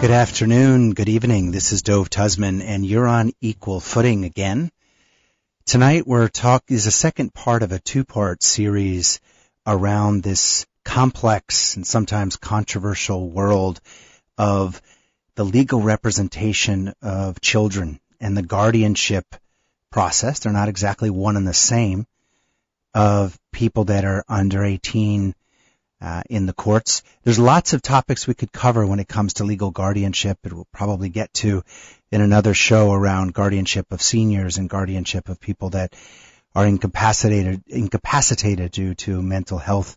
Good afternoon, good evening. This is Dove Tusman, and you're on equal footing again. Tonight we're talk is a second part of a two-part series around this complex and sometimes controversial world of the legal representation of children and the guardianship process. They're not exactly one and the same of people that are under 18 uh, in the courts. There's lots of topics we could cover when it comes to legal guardianship. It will probably get to in another show around guardianship of seniors and guardianship of people that are incapacitated incapacitated due to mental health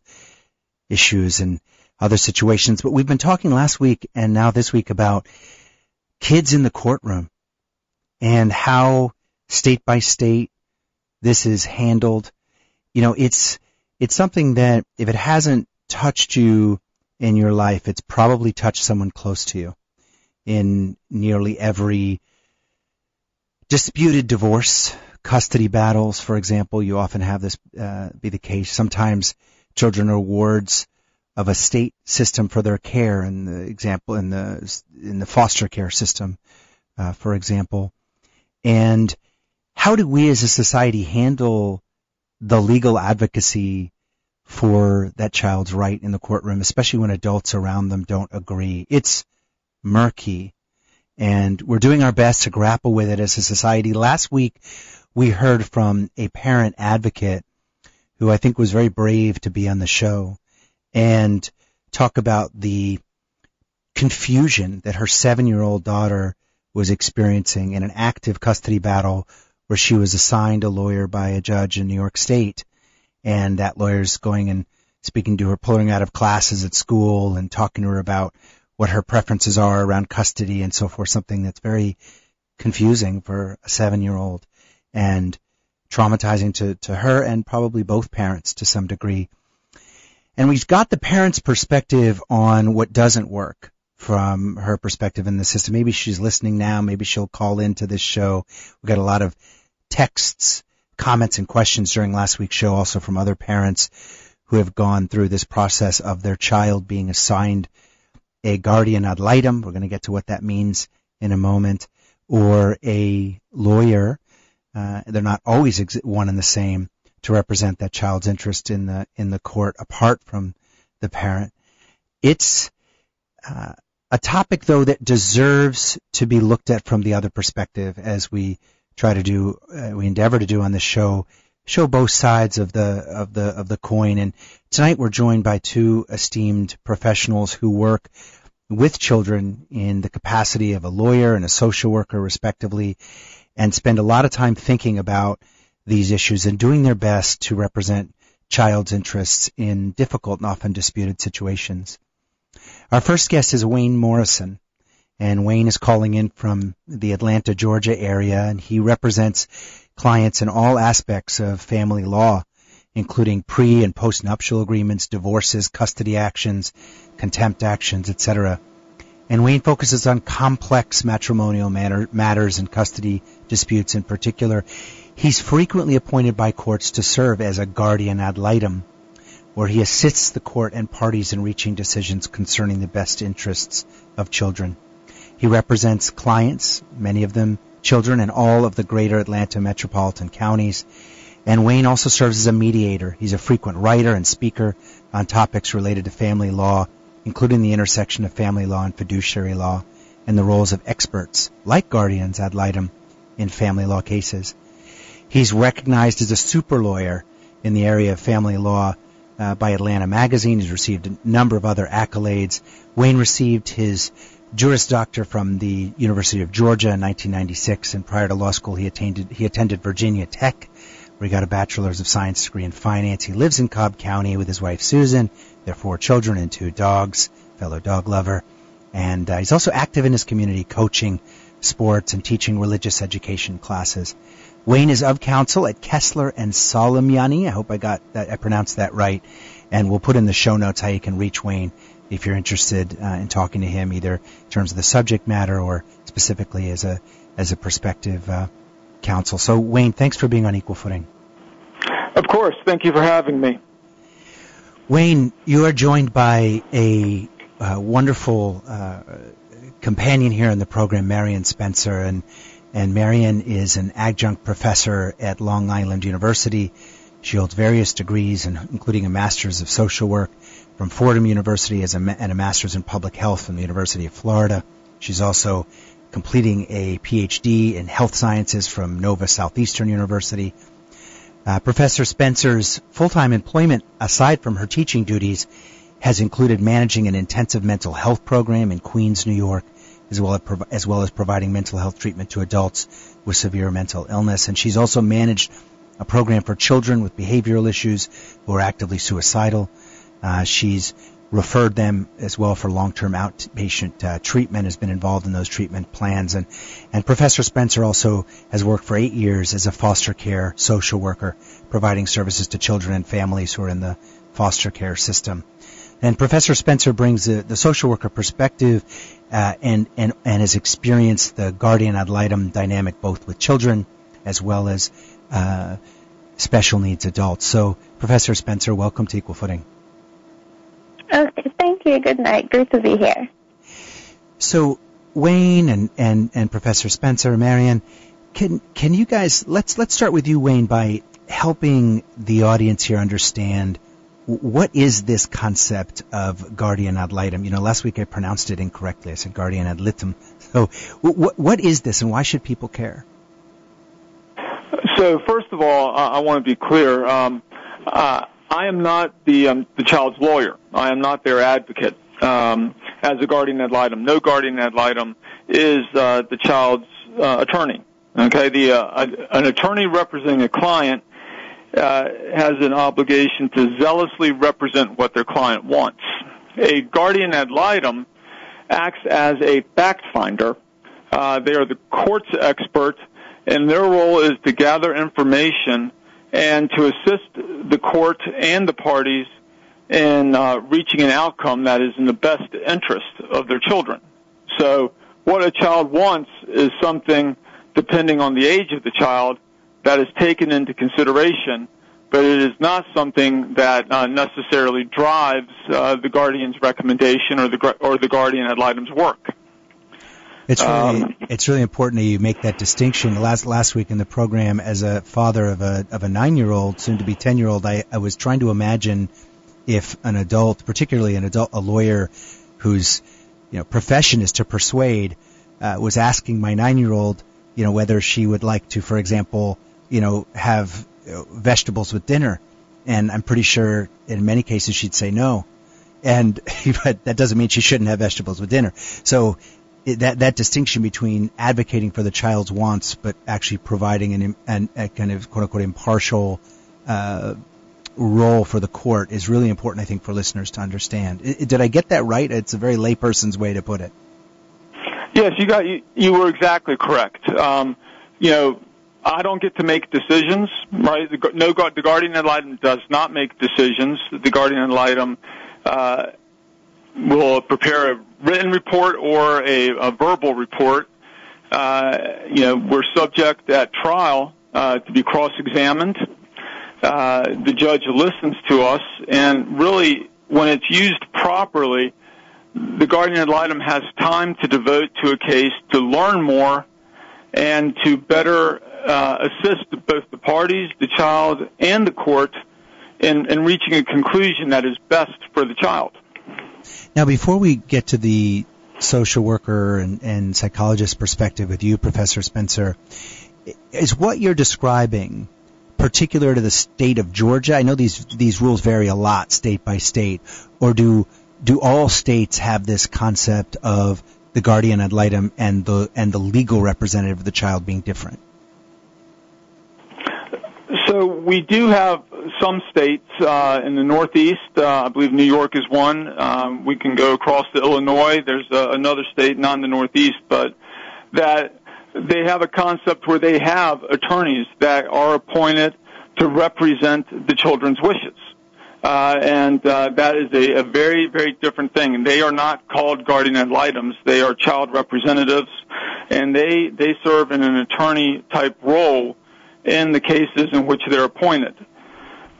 issues and other situations. But we've been talking last week and now this week about kids in the courtroom and how state by state this is handled. You know, it's it's something that if it hasn't touched you in your life, it's probably touched someone close to you in nearly every disputed divorce, custody battles, for example. You often have this uh, be the case. Sometimes children are wards of a state system for their care, in the example in the in the foster care system, uh, for example. And how do we as a society handle the legal advocacy for that child's right in the courtroom, especially when adults around them don't agree? It's murky. And we're doing our best to grapple with it as a society. Last week, we heard from a parent advocate who I think was very brave to be on the show and talk about the confusion that her seven year old daughter was experiencing in an active custody battle where she was assigned a lawyer by a judge in New York State. And that lawyer's going and speaking to her, pulling her out of classes at school and talking to her about what her preferences are around custody and so forth, something that's very confusing for a seven year old and traumatizing to, to her and probably both parents to some degree. And we've got the parents' perspective on what doesn't work from her perspective in the system. Maybe she's listening now. Maybe she'll call into this show. We got a lot of texts, comments, and questions during last week's show also from other parents who have gone through this process of their child being assigned a guardian ad litem. We're going to get to what that means in a moment. Or a lawyer. Uh, they're not always ex- one and the same to represent that child's interest in the in the court apart from the parent. It's uh, a topic though that deserves to be looked at from the other perspective as we try to do uh, we endeavor to do on this show show both sides of the of the of the coin and tonight we're joined by two esteemed professionals who work with children in the capacity of a lawyer and a social worker respectively and spend a lot of time thinking about these issues and doing their best to represent child's interests in difficult and often disputed situations. Our first guest is Wayne Morrison, and Wayne is calling in from the Atlanta, Georgia area, and he represents clients in all aspects of family law, including pre and post-nuptial agreements, divorces, custody actions, contempt actions, etc. And Wayne focuses on complex matrimonial matter, matters and custody disputes in particular. He's frequently appointed by courts to serve as a guardian ad litem, where he assists the court and parties in reaching decisions concerning the best interests of children. He represents clients, many of them children in all of the greater Atlanta metropolitan counties. And Wayne also serves as a mediator. He's a frequent writer and speaker on topics related to family law, including the intersection of family law and fiduciary law, and the roles of experts, like guardians ad litem, in family law cases. He's recognized as a super lawyer in the area of family law uh, by Atlanta Magazine. He's received a number of other accolades. Wayne received his Juris Doctor from the University of Georgia in 1996, and prior to law school, he attended he attended Virginia Tech, where he got a bachelor's of science degree in finance. He lives in Cobb County with his wife Susan, their four children and two dogs. Fellow dog lover, and uh, he's also active in his community, coaching sports and teaching religious education classes. Wayne is of counsel at Kessler and Solomiany. I hope I got that, I pronounced that right. And we'll put in the show notes how you can reach Wayne if you're interested uh, in talking to him, either in terms of the subject matter or specifically as a as a prospective uh, counsel. So, Wayne, thanks for being on Equal Footing. Of course. Thank you for having me. Wayne, you are joined by a uh, wonderful uh, companion here in the program, Marion Spencer, and and Marion is an adjunct professor at Long Island University. She holds various degrees, including a master's of social work from Fordham University a, and a master's in public health from the University of Florida. She's also completing a PhD in health sciences from Nova Southeastern University. Uh, Professor Spencer's full-time employment, aside from her teaching duties, has included managing an intensive mental health program in Queens, New York, as well as, as well as providing mental health treatment to adults with severe mental illness. And she's also managed a program for children with behavioral issues who are actively suicidal. Uh, she's referred them as well for long-term outpatient uh, treatment, has been involved in those treatment plans. And, and Professor Spencer also has worked for eight years as a foster care social worker, providing services to children and families who are in the foster care system. And Professor Spencer brings the, the social worker perspective uh, and, and, and has experienced the guardian ad litem dynamic both with children as well as uh, special needs adults. So, Professor Spencer, welcome to Equal Footing. Okay, thank you. Good night. Great to be here. So, Wayne and, and, and Professor Spencer, Marion, can can you guys let's let's start with you, Wayne, by helping the audience here understand what is this concept of guardian ad litem? You know, last week I pronounced it incorrectly. I said guardian ad litem. So, what what is this, and why should people care? So, first of all, I, I want to be clear. Um, uh, I am not the um, the child's lawyer. I am not their advocate um, as a guardian ad litem. No guardian ad litem is uh, the child's uh, attorney. Okay, the uh, an attorney representing a client uh, has an obligation to zealously represent what their client wants. A guardian ad litem acts as a fact finder. Uh, they are the court's expert, and their role is to gather information and to assist the court and the parties in uh, reaching an outcome that is in the best interest of their children. So what a child wants is something, depending on the age of the child, that is taken into consideration, but it is not something that uh, necessarily drives uh, the guardian's recommendation or the or the guardian ad litem's work. It's really um, it's really important that you make that distinction. Last last week in the program, as a father of a of a nine year old, soon to be ten year old, I, I was trying to imagine if an adult, particularly an adult, a lawyer whose you know profession is to persuade, uh, was asking my nine year old, you know, whether she would like to, for example, you know, have vegetables with dinner, and I'm pretty sure in many cases she'd say no. And but that doesn't mean she shouldn't have vegetables with dinner. So that that distinction between advocating for the child's wants but actually providing an, an a kind of quote unquote impartial uh, role for the court is really important, I think, for listeners to understand. I, did I get that right? It's a very layperson's way to put it. Yes, you got you, you were exactly correct. Um, you know, I don't get to make decisions, right? The, no, the guardian ad litem does not make decisions. The guardian ad litem uh, will prepare a written report or a, a verbal report. Uh, you know, we're subject at trial uh, to be cross-examined. Uh, the judge listens to us, and really, when it's used properly, the guardian ad litem has time to devote to a case to learn more and to better uh, assist both the parties, the child, and the court in, in reaching a conclusion that is best for the child. Now, before we get to the social worker and, and psychologist perspective with you, Professor Spencer, is what you're describing particular to the state of Georgia? I know these these rules vary a lot state by state, or do do all states have this concept of the guardian ad litem and the and the legal representative of the child being different? So we do have some states uh, in the Northeast. Uh, I believe New York is one. Um, we can go across to Illinois. There's uh, another state, not in the Northeast, but that they have a concept where they have attorneys that are appointed to represent the children's wishes. Uh, and uh, that is a, a very, very different thing. And they are not called guardian ad litems. They are child representatives, and they they serve in an attorney type role in the cases in which they're appointed.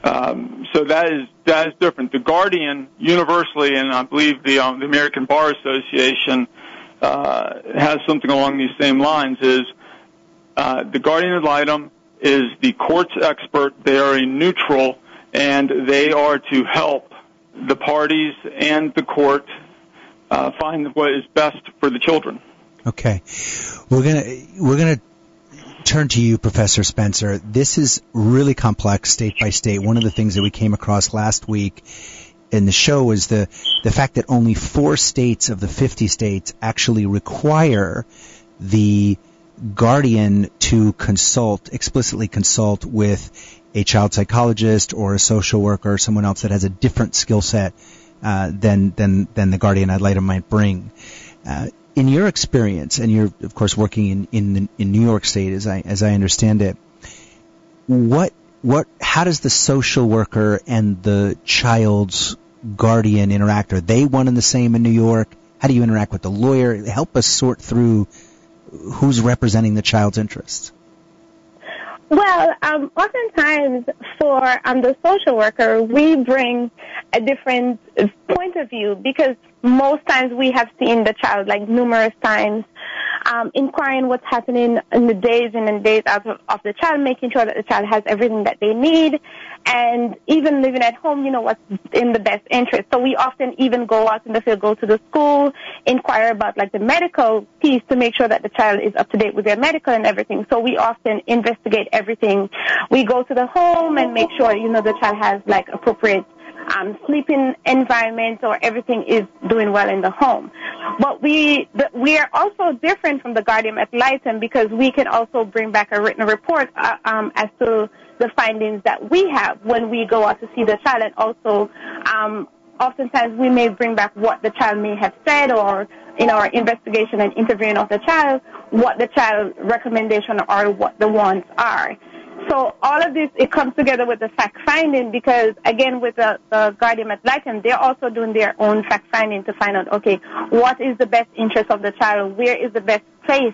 Um, so that is that is different. The guardian universally, and I believe the um, the American Bar Association uh, has something along these same lines. Is uh, the guardian ad litem is the court's expert. They are a neutral and they are to help the parties and the court uh, find what is best for the children. Okay, we're gonna we're gonna turn to you, Professor Spencer. This is really complex, state by state. One of the things that we came across last week in the show was the the fact that only four states of the 50 states actually require the guardian to consult explicitly consult with a child psychologist or a social worker or someone else that has a different skill set uh, than than than the guardian ad litem might bring. Uh, in your experience, and you're of course working in in in New York State, as I as I understand it, what what how does the social worker and the child's guardian interact? Are they one and the same in New York? How do you interact with the lawyer? Help us sort through who's representing the child's interests. Well, um, oftentimes for um, the social worker, we bring a different point of view because most times we have seen the child like numerous times um, inquiring what's happening in the days in and days out of, of the child, making sure that the child has everything that they need, and even living at home, you know, what's in the best interest. So we often even go out in the field, go to the school, inquire about like the medical piece to make sure that the child is up to date with their medical and everything. So we often investigate everything. We go to the home and make sure, you know, the child has like appropriate um, sleeping environment or everything is doing well in the home. But we the, we are also different from the guardian ad litem because we can also bring back a written report uh, um, as to the findings that we have when we go out to see the child, and also um, oftentimes we may bring back what the child may have said or in our investigation and interviewing of the child, what the child recommendation or what the wants are. So all of this, it comes together with the fact finding because again with the, the guardian ad litem, they're also doing their own fact finding to find out, okay, what is the best interest of the child? Where is the best place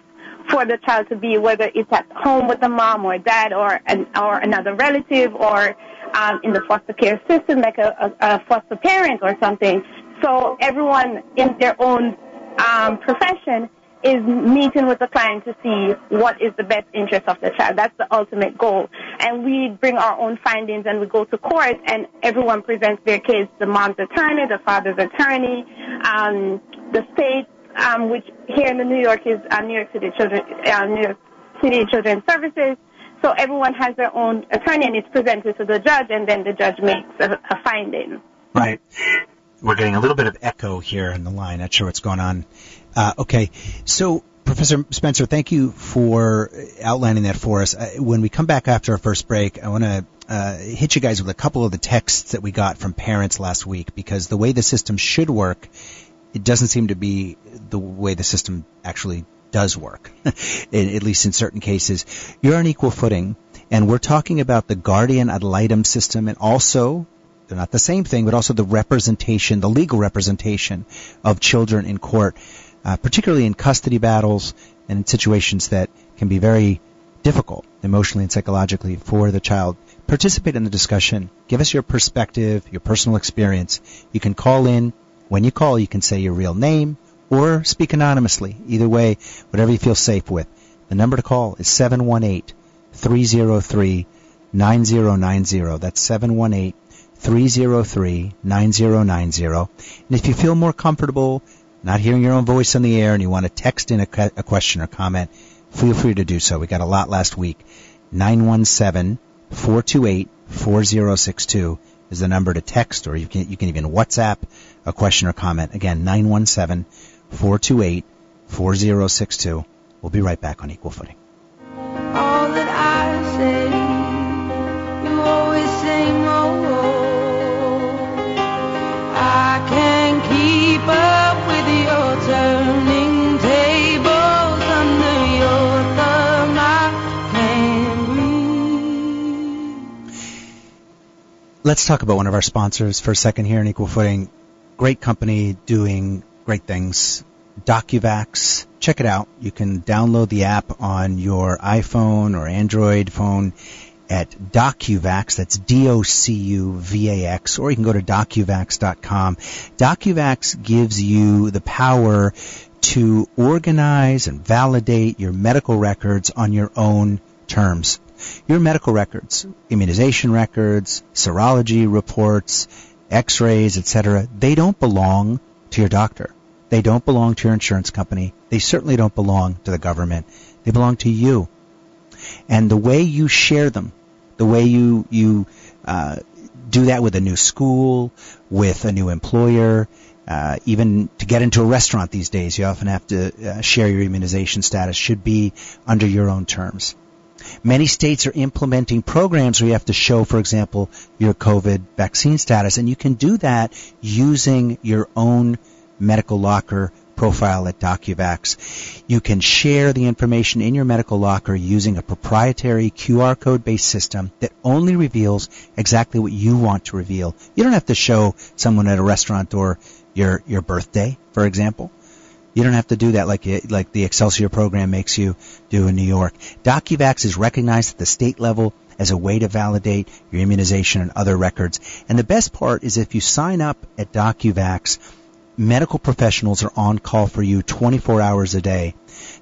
for the child to be, whether it's at home with the mom or dad or an, or another relative or um, in the foster care system, like a, a, a foster parent or something. So everyone in their own um, profession is meeting with the client to see what is the best interest of the child. That's the ultimate goal. And we bring our own findings and we go to court and everyone presents their case, the mom's attorney, the father's attorney, um, the state, um, which here in the New York is uh, New York City Children, uh, New York City Children's Services. So everyone has their own attorney and it's presented to the judge and then the judge makes a, a finding. Right. We're getting a little bit of echo here in the line. Not sure what's going on. Uh, okay, so Professor Spencer, thank you for outlining that for us. Uh, when we come back after our first break, I want to uh, hit you guys with a couple of the texts that we got from parents last week because the way the system should work, it doesn't seem to be the way the system actually does work, at least in certain cases. You're on equal footing, and we're talking about the guardian ad litem system and also they're not the same thing, but also the representation, the legal representation of children in court, uh, particularly in custody battles and in situations that can be very difficult emotionally and psychologically for the child. Participate in the discussion. Give us your perspective, your personal experience. You can call in. When you call, you can say your real name or speak anonymously. Either way, whatever you feel safe with. The number to call is 718 303 9090. That's 718 303 9090. And if you feel more comfortable not hearing your own voice on the air and you want to text in a, a question or comment, feel free to do so. We got a lot last week. 917 428 4062 is the number to text or you can, you can even WhatsApp a question or comment. Again, 917 428 4062. We'll be right back on Equal Footing. Let's talk about one of our sponsors for a second here in Equal Footing. Great company doing great things. DocuVax. Check it out. You can download the app on your iPhone or Android phone at DocuVax. That's D-O-C-U-V-A-X. Or you can go to DocuVax.com. DocuVax gives you the power to organize and validate your medical records on your own terms. Your medical records, immunization records, serology reports, x-rays, etc., they don't belong to your doctor. They don't belong to your insurance company. They certainly don't belong to the government. They belong to you. And the way you share them, the way you you uh, do that with a new school, with a new employer, uh, even to get into a restaurant these days, you often have to uh, share your immunization status. Should be under your own terms. Many states are implementing programs where you have to show, for example, your COVID vaccine status, and you can do that using your own medical locker profile at DocuVax. You can share the information in your medical locker using a proprietary QR code based system that only reveals exactly what you want to reveal. You don't have to show someone at a restaurant or your, your birthday, for example. You don't have to do that like like the Excelsior program makes you do in New York. DocuVax is recognized at the state level as a way to validate your immunization and other records. And the best part is if you sign up at DocuVax, medical professionals are on call for you 24 hours a day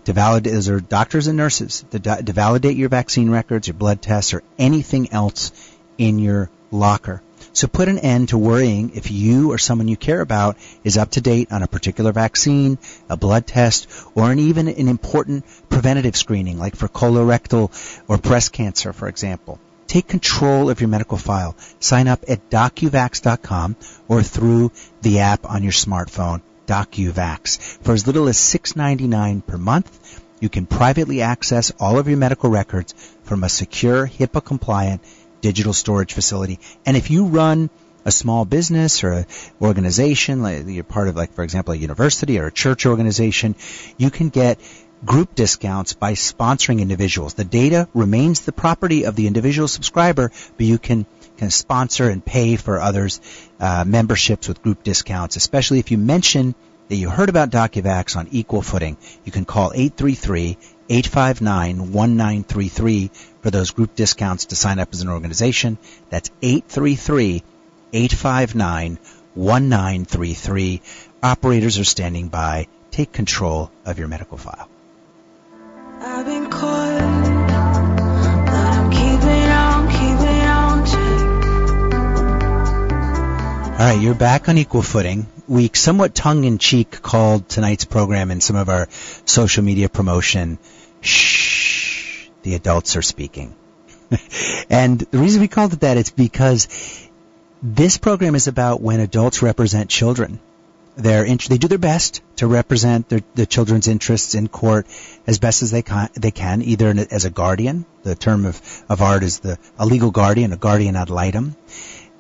to validate, those are doctors and nurses, to, to validate your vaccine records, your blood tests, or anything else in your locker. So put an end to worrying if you or someone you care about is up to date on a particular vaccine, a blood test, or an, even an important preventative screening like for colorectal or breast cancer, for example. Take control of your medical file. Sign up at docuvax.com or through the app on your smartphone, DocuVax. For as little as $6.99 per month, you can privately access all of your medical records from a secure, HIPAA compliant digital storage facility. And if you run a small business or an organization, like you're part of like, for example, a university or a church organization, you can get group discounts by sponsoring individuals. The data remains the property of the individual subscriber, but you can can sponsor and pay for others' uh, memberships with group discounts, especially if you mention that you heard about DocuVax on equal footing. You can call 833 859 1933 for those group discounts to sign up as an organization. That's 833 859 1933. Operators are standing by. Take control of your medical file. All right, you're back on equal footing. We somewhat tongue in cheek called tonight's program in some of our social media promotion. Shh, the adults are speaking. and the reason we called it that is because this program is about when adults represent children. They're int- they do their best to represent their, the children's interests in court as best as they can, they can either as a guardian, the term of, of art is the, a legal guardian, a guardian ad litem,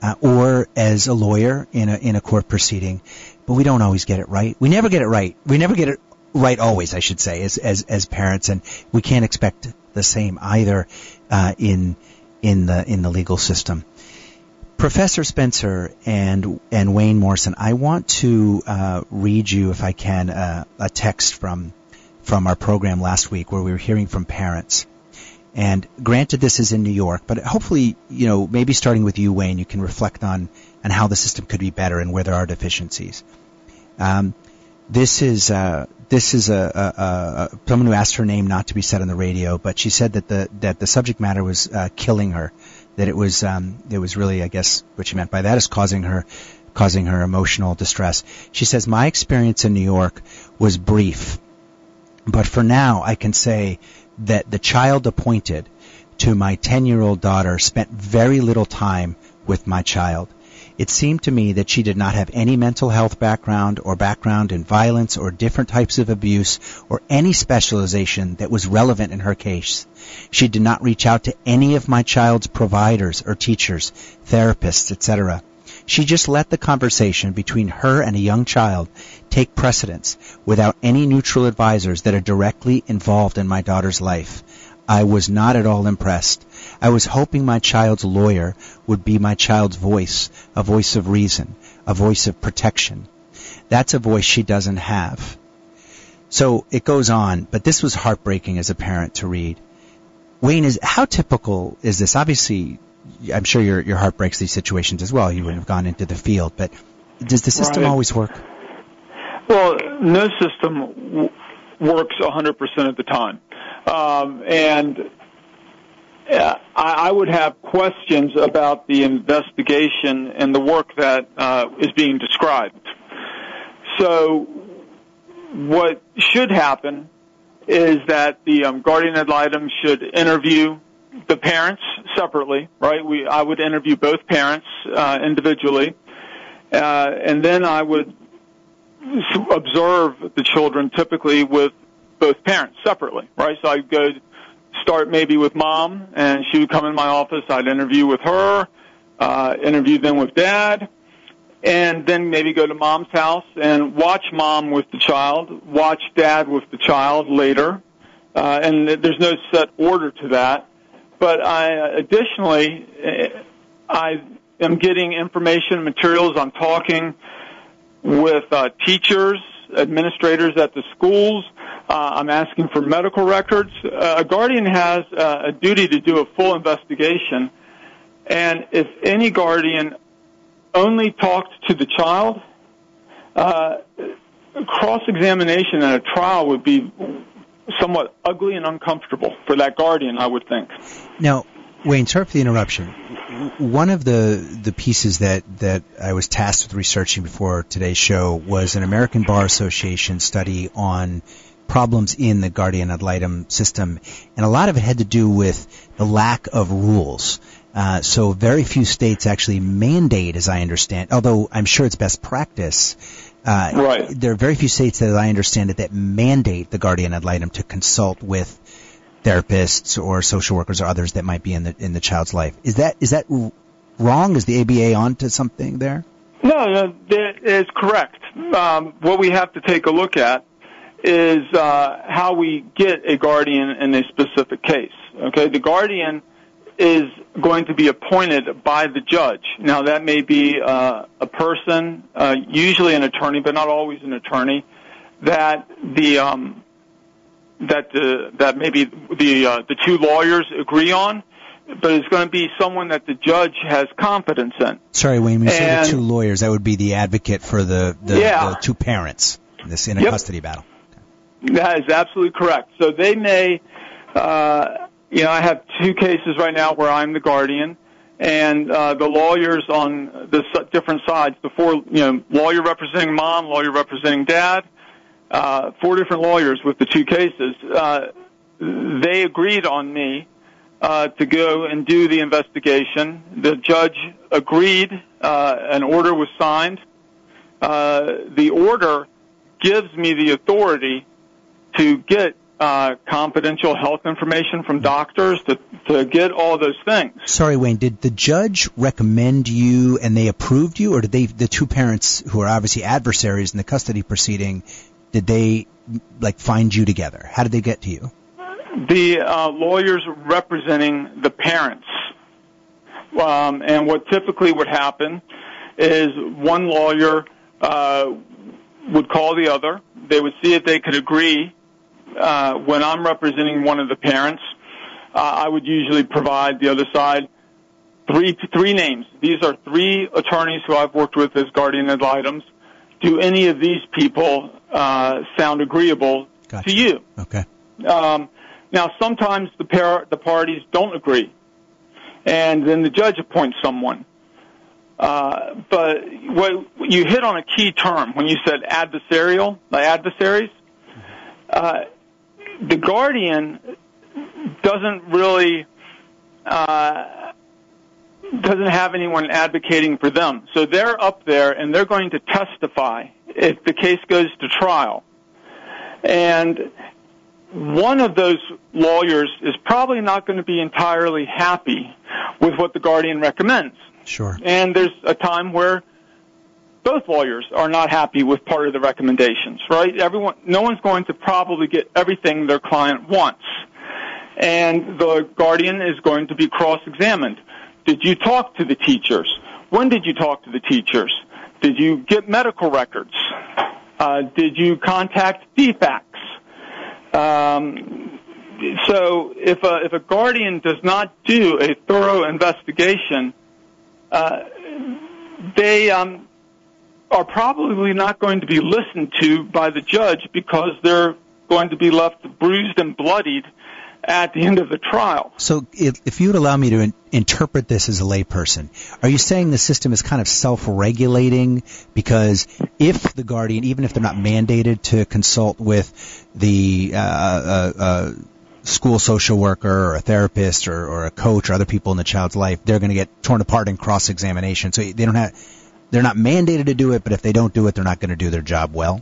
uh, or as a lawyer in a in a court proceeding. But we don't always get it right. We never get it right. We never get it right always, I should say, as as as parents, and we can't expect the same either uh, in in the in the legal system. Professor Spencer and and Wayne Morrison, I want to uh, read you, if I can, uh, a text from from our program last week where we were hearing from parents. And granted, this is in New York, but hopefully, you know, maybe starting with you, Wayne, you can reflect on on how the system could be better and where there are deficiencies. Um, this is uh, this is a, a, a, someone who asked her name not to be said on the radio, but she said that the that the subject matter was uh, killing her, that it was um, it was really, I guess, what she meant by that is causing her causing her emotional distress. She says, my experience in New York was brief, but for now, I can say that the child appointed to my 10 year old daughter spent very little time with my child. It seemed to me that she did not have any mental health background or background in violence or different types of abuse or any specialization that was relevant in her case. She did not reach out to any of my child's providers or teachers, therapists, etc. She just let the conversation between her and a young child take precedence without any neutral advisors that are directly involved in my daughter's life. I was not at all impressed. I was hoping my child's lawyer would be my child's voice, a voice of reason, a voice of protection. That's a voice she doesn't have. So it goes on, but this was heartbreaking as a parent to read. Wayne, is how typical is this? Obviously, I'm sure your your heart breaks these situations as well. You wouldn't have gone into the field, but does the system Right. always work? Well, no system w- works 100% of the time. Um, and I, I would have questions about the investigation and the work that uh, is being described. So what should happen is that the um, guardian ad litem should interview the parents separately, right? We, I would interview both parents uh, individually, uh, and then I would observe the children typically with both parents separately, right? So I'd go start maybe with mom, and she would come in my office. I'd interview with her, uh, interview them with dad, and then maybe go to mom's house and watch mom with the child, watch dad with the child later, uh, and there's no set order to that. But I additionally, eh, I am getting information materials. I'm talking with uh, teachers, administrators at the schools. Uh, I'm asking for medical records. Uh, a guardian has uh, a duty to do a full investigation, and if any guardian only talked to the child, uh, cross-examination at a trial would be somewhat ugly and uncomfortable for that guardian, I would think. Now, Wayne, sorry for the interruption. One of the, the pieces that, that I was tasked with researching before today's show was an American Bar Association study on problems in the guardian ad litem system, and a lot of it had to do with the lack of rules. Uh, so very few states actually mandate, as I understand, although I'm sure it's best practice. Uh, Right. There are very few states that, as I understand it, that mandate the guardian ad litem to consult with therapists or social workers or others that might be in the in the child's life. Is that is that wrong? Is the ABA onto something there? No, no, that is correct. Um, what we have to take a look at is uh, how we get a guardian in a specific case. Okay, the guardian is going to be appointed by the judge. Now, that may be uh, a person, uh, usually an attorney, but not always an attorney, that the um, that the that maybe the uh, the two lawyers agree on, but it's going to be someone that the judge has confidence in. Sorry, Wayne. When you say the two lawyers, that would be the advocate for the the, Yeah. the two parents in this in a Yep. custody battle. That is absolutely correct. So they may, uh, you know, I have two cases right now where I'm the guardian, and uh, the lawyers on the different sides, the four, you know, lawyer representing mom, lawyer representing dad, uh, four different lawyers with the two cases, uh, they agreed on me uh, to go and do the investigation. The judge agreed. Uh, an order was signed. Uh, the order gives me the authority to get uh, confidential health information from doctors, to, to get all those things. Sorry, Wayne. Did the judge recommend you and they approved you, or did they the two parents who are obviously adversaries in the custody proceeding? Did they like find you together? How did they get to you? The uh, lawyers representing the parents. Um, and what typically would happen is one lawyer uh, would call the other. They would see if they could agree. Uh, when I'm representing one of the parents, uh, I would usually provide the other side three three names. These are three attorneys who I've worked with as guardian ad litems. Do any of these people uh, sound agreeable Gotcha. to you? Okay. Um, now, sometimes the par- the parties don't agree, and then the judge appoints someone. Uh, but what you hit on a key term when you said adversarial, the adversaries. Uh, the guardian doesn't really uh, doesn't have anyone advocating for them, so they're up there and they're going to testify if the case goes to trial. And one of those lawyers is probably not going to be entirely happy with what the guardian recommends. Sure. And there's a time where both lawyers are not happy with part of the recommendations, right? Everyone, no one's going to probably get everything their client wants. and the guardian is going to be cross-examined. Did you talk to the teachers? When did you talk to the teachers? Did you get medical records? Uh, did you contact DFACS? Um, so if a, if a guardian does not do a thorough investigation, uh, they um, are probably not going to be listened to by the judge because they're going to be left bruised and bloodied at the end of the trial. So, if, if you would allow me to in, interpret this as a layperson, are you saying the system is kind of self-regulating because if the guardian, even if they're not mandated to consult with the uh, uh, uh, school social worker or a therapist or, or a coach or other people in the child's life, they're going to get torn apart in cross-examination. So they don't have, they're not mandated to do it, but if they don't do it, they're not going to do their job well.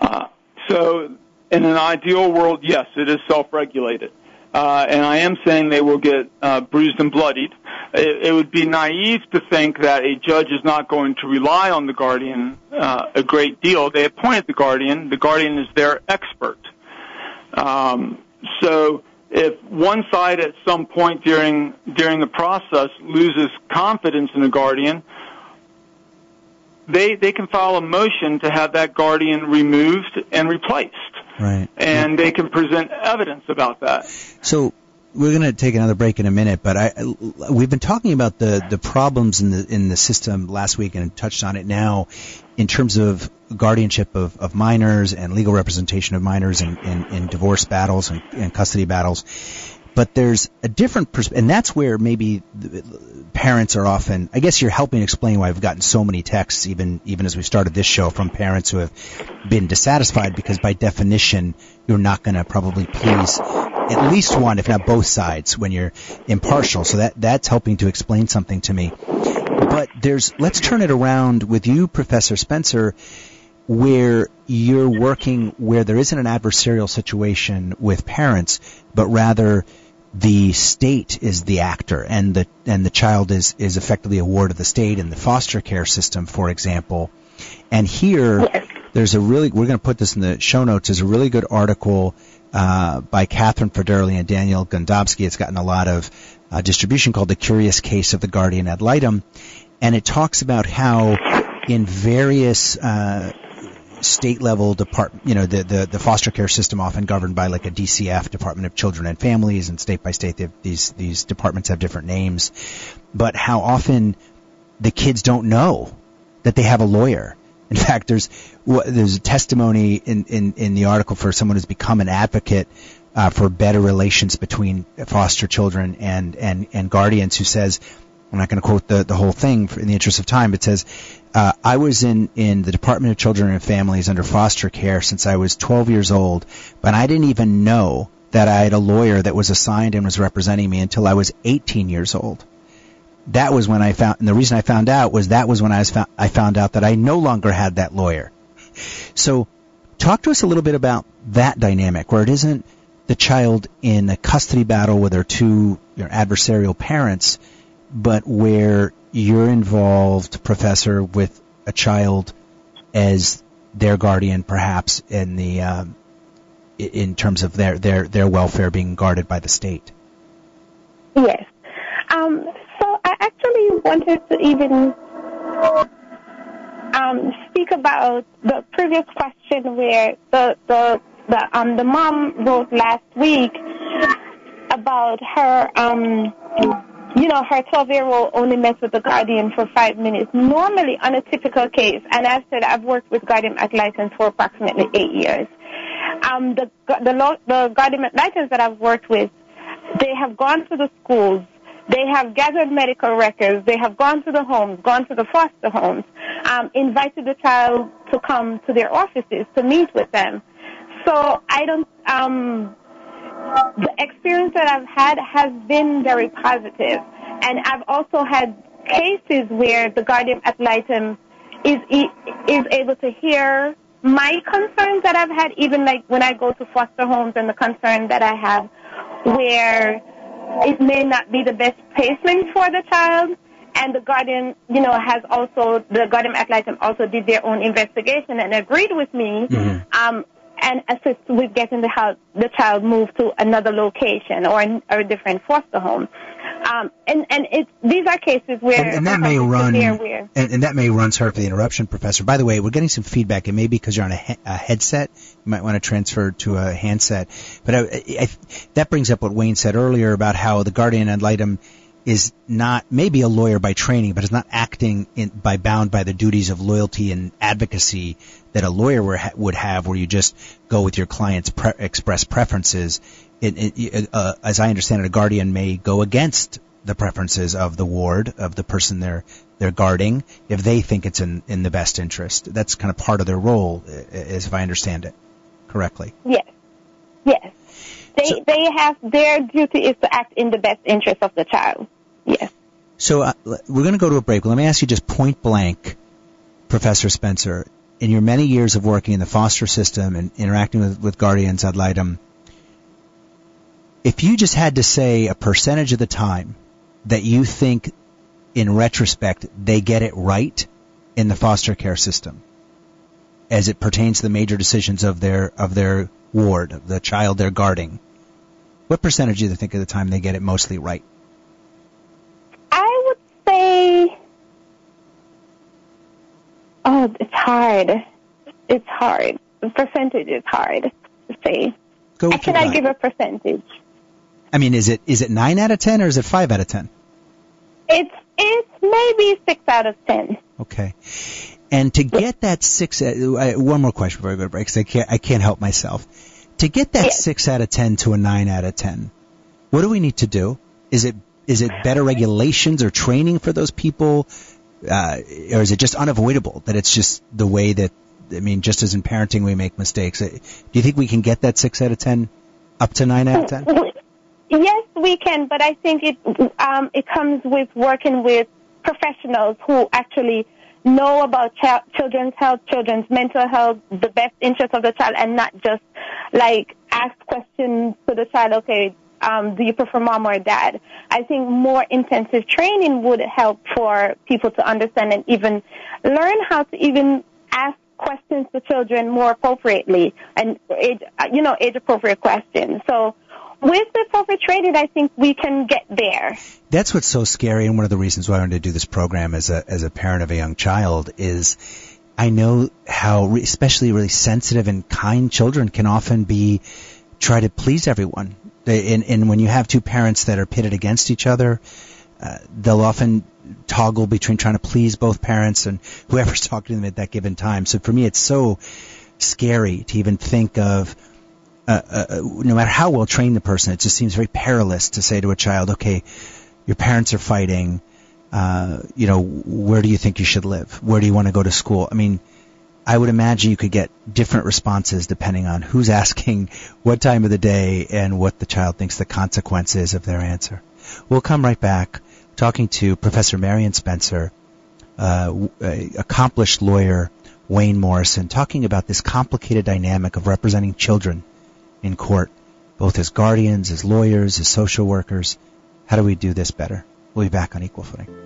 Uh, so in an ideal world, yes, it is self-regulated. Uh, and I am saying they will get uh, bruised and bloodied. It, it, would be naive to think that a judge is not going to rely on the guardian uh, a great deal. They appointed the guardian. The guardian is their expert. Um, so if one side at some point during during the process loses confidence in the guardian, they they can file a motion to have that guardian removed and replaced. Right. And they can present evidence about that. So we're going to take another break in a minute, but I, we've been talking about the, the problems in the in the system last week and touched on it now in terms of guardianship of, of minors and legal representation of minors in, in, in divorce battles and, and custody battles. But there's a different perspective, and that's where maybe parents are often. I guess you're helping explain why I've gotten so many texts, even even as we started this show, from parents who have been dissatisfied because, by definition, you're not going to probably please at least one, if not both sides, when you're impartial. So that that's helping to explain something to me. But there's let's turn it around with you, Professor Spencer, where you're working where there isn't an adversarial situation with parents, but rather the state is the actor and the and the child is is effectively a ward of the state in the foster care system, for example. And here, yes. there's a really we're going to put this in the show notes. There's a really good article uh, by Katherine Federle and Daniel Gundobsky. It's gotten a lot of uh, distribution called "The Curious Case of the Guardian Ad Litem," and it talks about how in various uh, state level department, you know, the, the, the foster care system often governed by like a DCF, Department of Children and Families, and state by state, these, these departments have different names. But how often the kids don't know that they have a lawyer. In fact, there's, there's a testimony in, in, in the article for someone who's become an advocate uh, for better relations between foster children and, and, and guardians who says, I'm not going to quote the, the whole thing in the interest of time, but says, uh, I was in, in the Department of Children and Families under foster care since I was 12 years old, but I didn't even know that I had a lawyer that was assigned and was representing me until I was 18 years old. That was when I found, and the reason I found out was that was when I was found, I found out that I no longer had that lawyer. So, talk to us a little bit about that dynamic where it isn't the child in a custody battle with their two your adversarial parents, but where you're involved, professor, with a child as their guardian, perhaps in the um, in terms of their their their welfare being guarded by the state. Yes. Um, so I actually wanted to even um, speak about the previous question where the the the um the mom wrote last week about her um you know, her 12 year old only met with the guardian for five minutes. Normally, on a typical case, and I've said I've worked with guardian ad litem for approximately eight years. Um, the, the, law, the guardian ad litem that I've worked with, they have gone to the schools, they have gathered medical records, they have gone to the homes, gone to the foster homes, um, invited the child to come to their offices to meet with them. So I don't, um, the experience that I've had has been very positive. And I've also had cases where the guardian ad litem is, is able to hear my concerns that I've had, even like when I go to foster homes and the concern that I have where it may not be the best placement for the child. And the guardian, you know, has also, the guardian ad litem also did their own investigation and agreed with me. Mm-hmm. Um, and assist with getting the, help, the child moved to another location or, or a different foster home. Um, and and it, these are cases where and, and that may run and, and that may run sorry for the interruption professor. By the way we're getting some feedback. It may be because you're on a, he- a headset. You might want to transfer to a handset. But I, I, that brings up what wayne said earlier about how the guardian ad litem is not maybe a lawyer by training but is not acting in, by bound by the duties of loyalty and advocacy that a lawyer were, would have where you just go with your client's pre- express preferences it, it, uh, as I understand it, a guardian may go against the preferences of the ward of the person they're they're guarding if they think it's in in the best interest. That's kind of part of their role, uh, as if I understand it correctly. Yes. Yes. They So- they have their duty is to act in the best interest of the child. Yes. So uh, we're going to go to a break. Let me ask you just point blank, Professor Spencer, in your many years of working in the foster system and interacting with, with guardians ad litem, if you just had to say a percentage of the time that you think, in retrospect, they get it right in the foster care system, as it pertains to the major decisions of their of their ward, of the child they're guarding, what percentage do you think of the time they get it mostly right? I would say Oh, it's hard. It's hard. The percentage is hard to say. Go with Can I give a percentage? I mean, is it is it nine out of ten or is it five out of ten? It's it's maybe six out of ten. Okay. And to get that six, uh, one more question before I go to break, because I can't I can't help myself. To get that Yes. six out of ten to a nine out of ten, what do we need to do? Is it is it better regulations or training for those people, uh, or is it just unavoidable that it's just the way that I mean, just as in parenting we make mistakes. Uh, Do you think we can get that six out of ten up to nine out of ten? Yes, we can, but I think it um, it comes with working with professionals who actually know about ch- children's health, children's mental health, the best interest of the child, and not just like ask questions to the child. Okay, um, do you prefer mom or dad? I think more intensive training would help for people to understand and even learn how to even ask questions to children more appropriately and age, uh, you know, age appropriate questions. So with the appropriate training, I think we can get there. That's what's so scary, and one of the reasons why I wanted to do this program as a as a parent of a young child is I know how, especially really sensitive and kind children, can often be try to please everyone. And, and when you have two parents that are pitted against each other, uh, they'll often toggle between trying to please both parents and whoever's talking to them at that given time. So for me, it's so scary to even think of uh, uh, no matter how well trained the person, it just seems very perilous to say to a child, okay, your parents are fighting, uh, you know, where do you think you should live? Where do you want to go to school? I mean, I would imagine you could get different responses depending on who's asking, what time of the day, and what the child thinks the consequence is of their answer. We'll come right back talking to Professor Marion Spencer, uh, accomplished lawyer, Wayne Morrison, talking about this complicated dynamic of representing children in court, both as guardians, as lawyers, as social workers. How do we do this better? We'll be back on Equal Footing.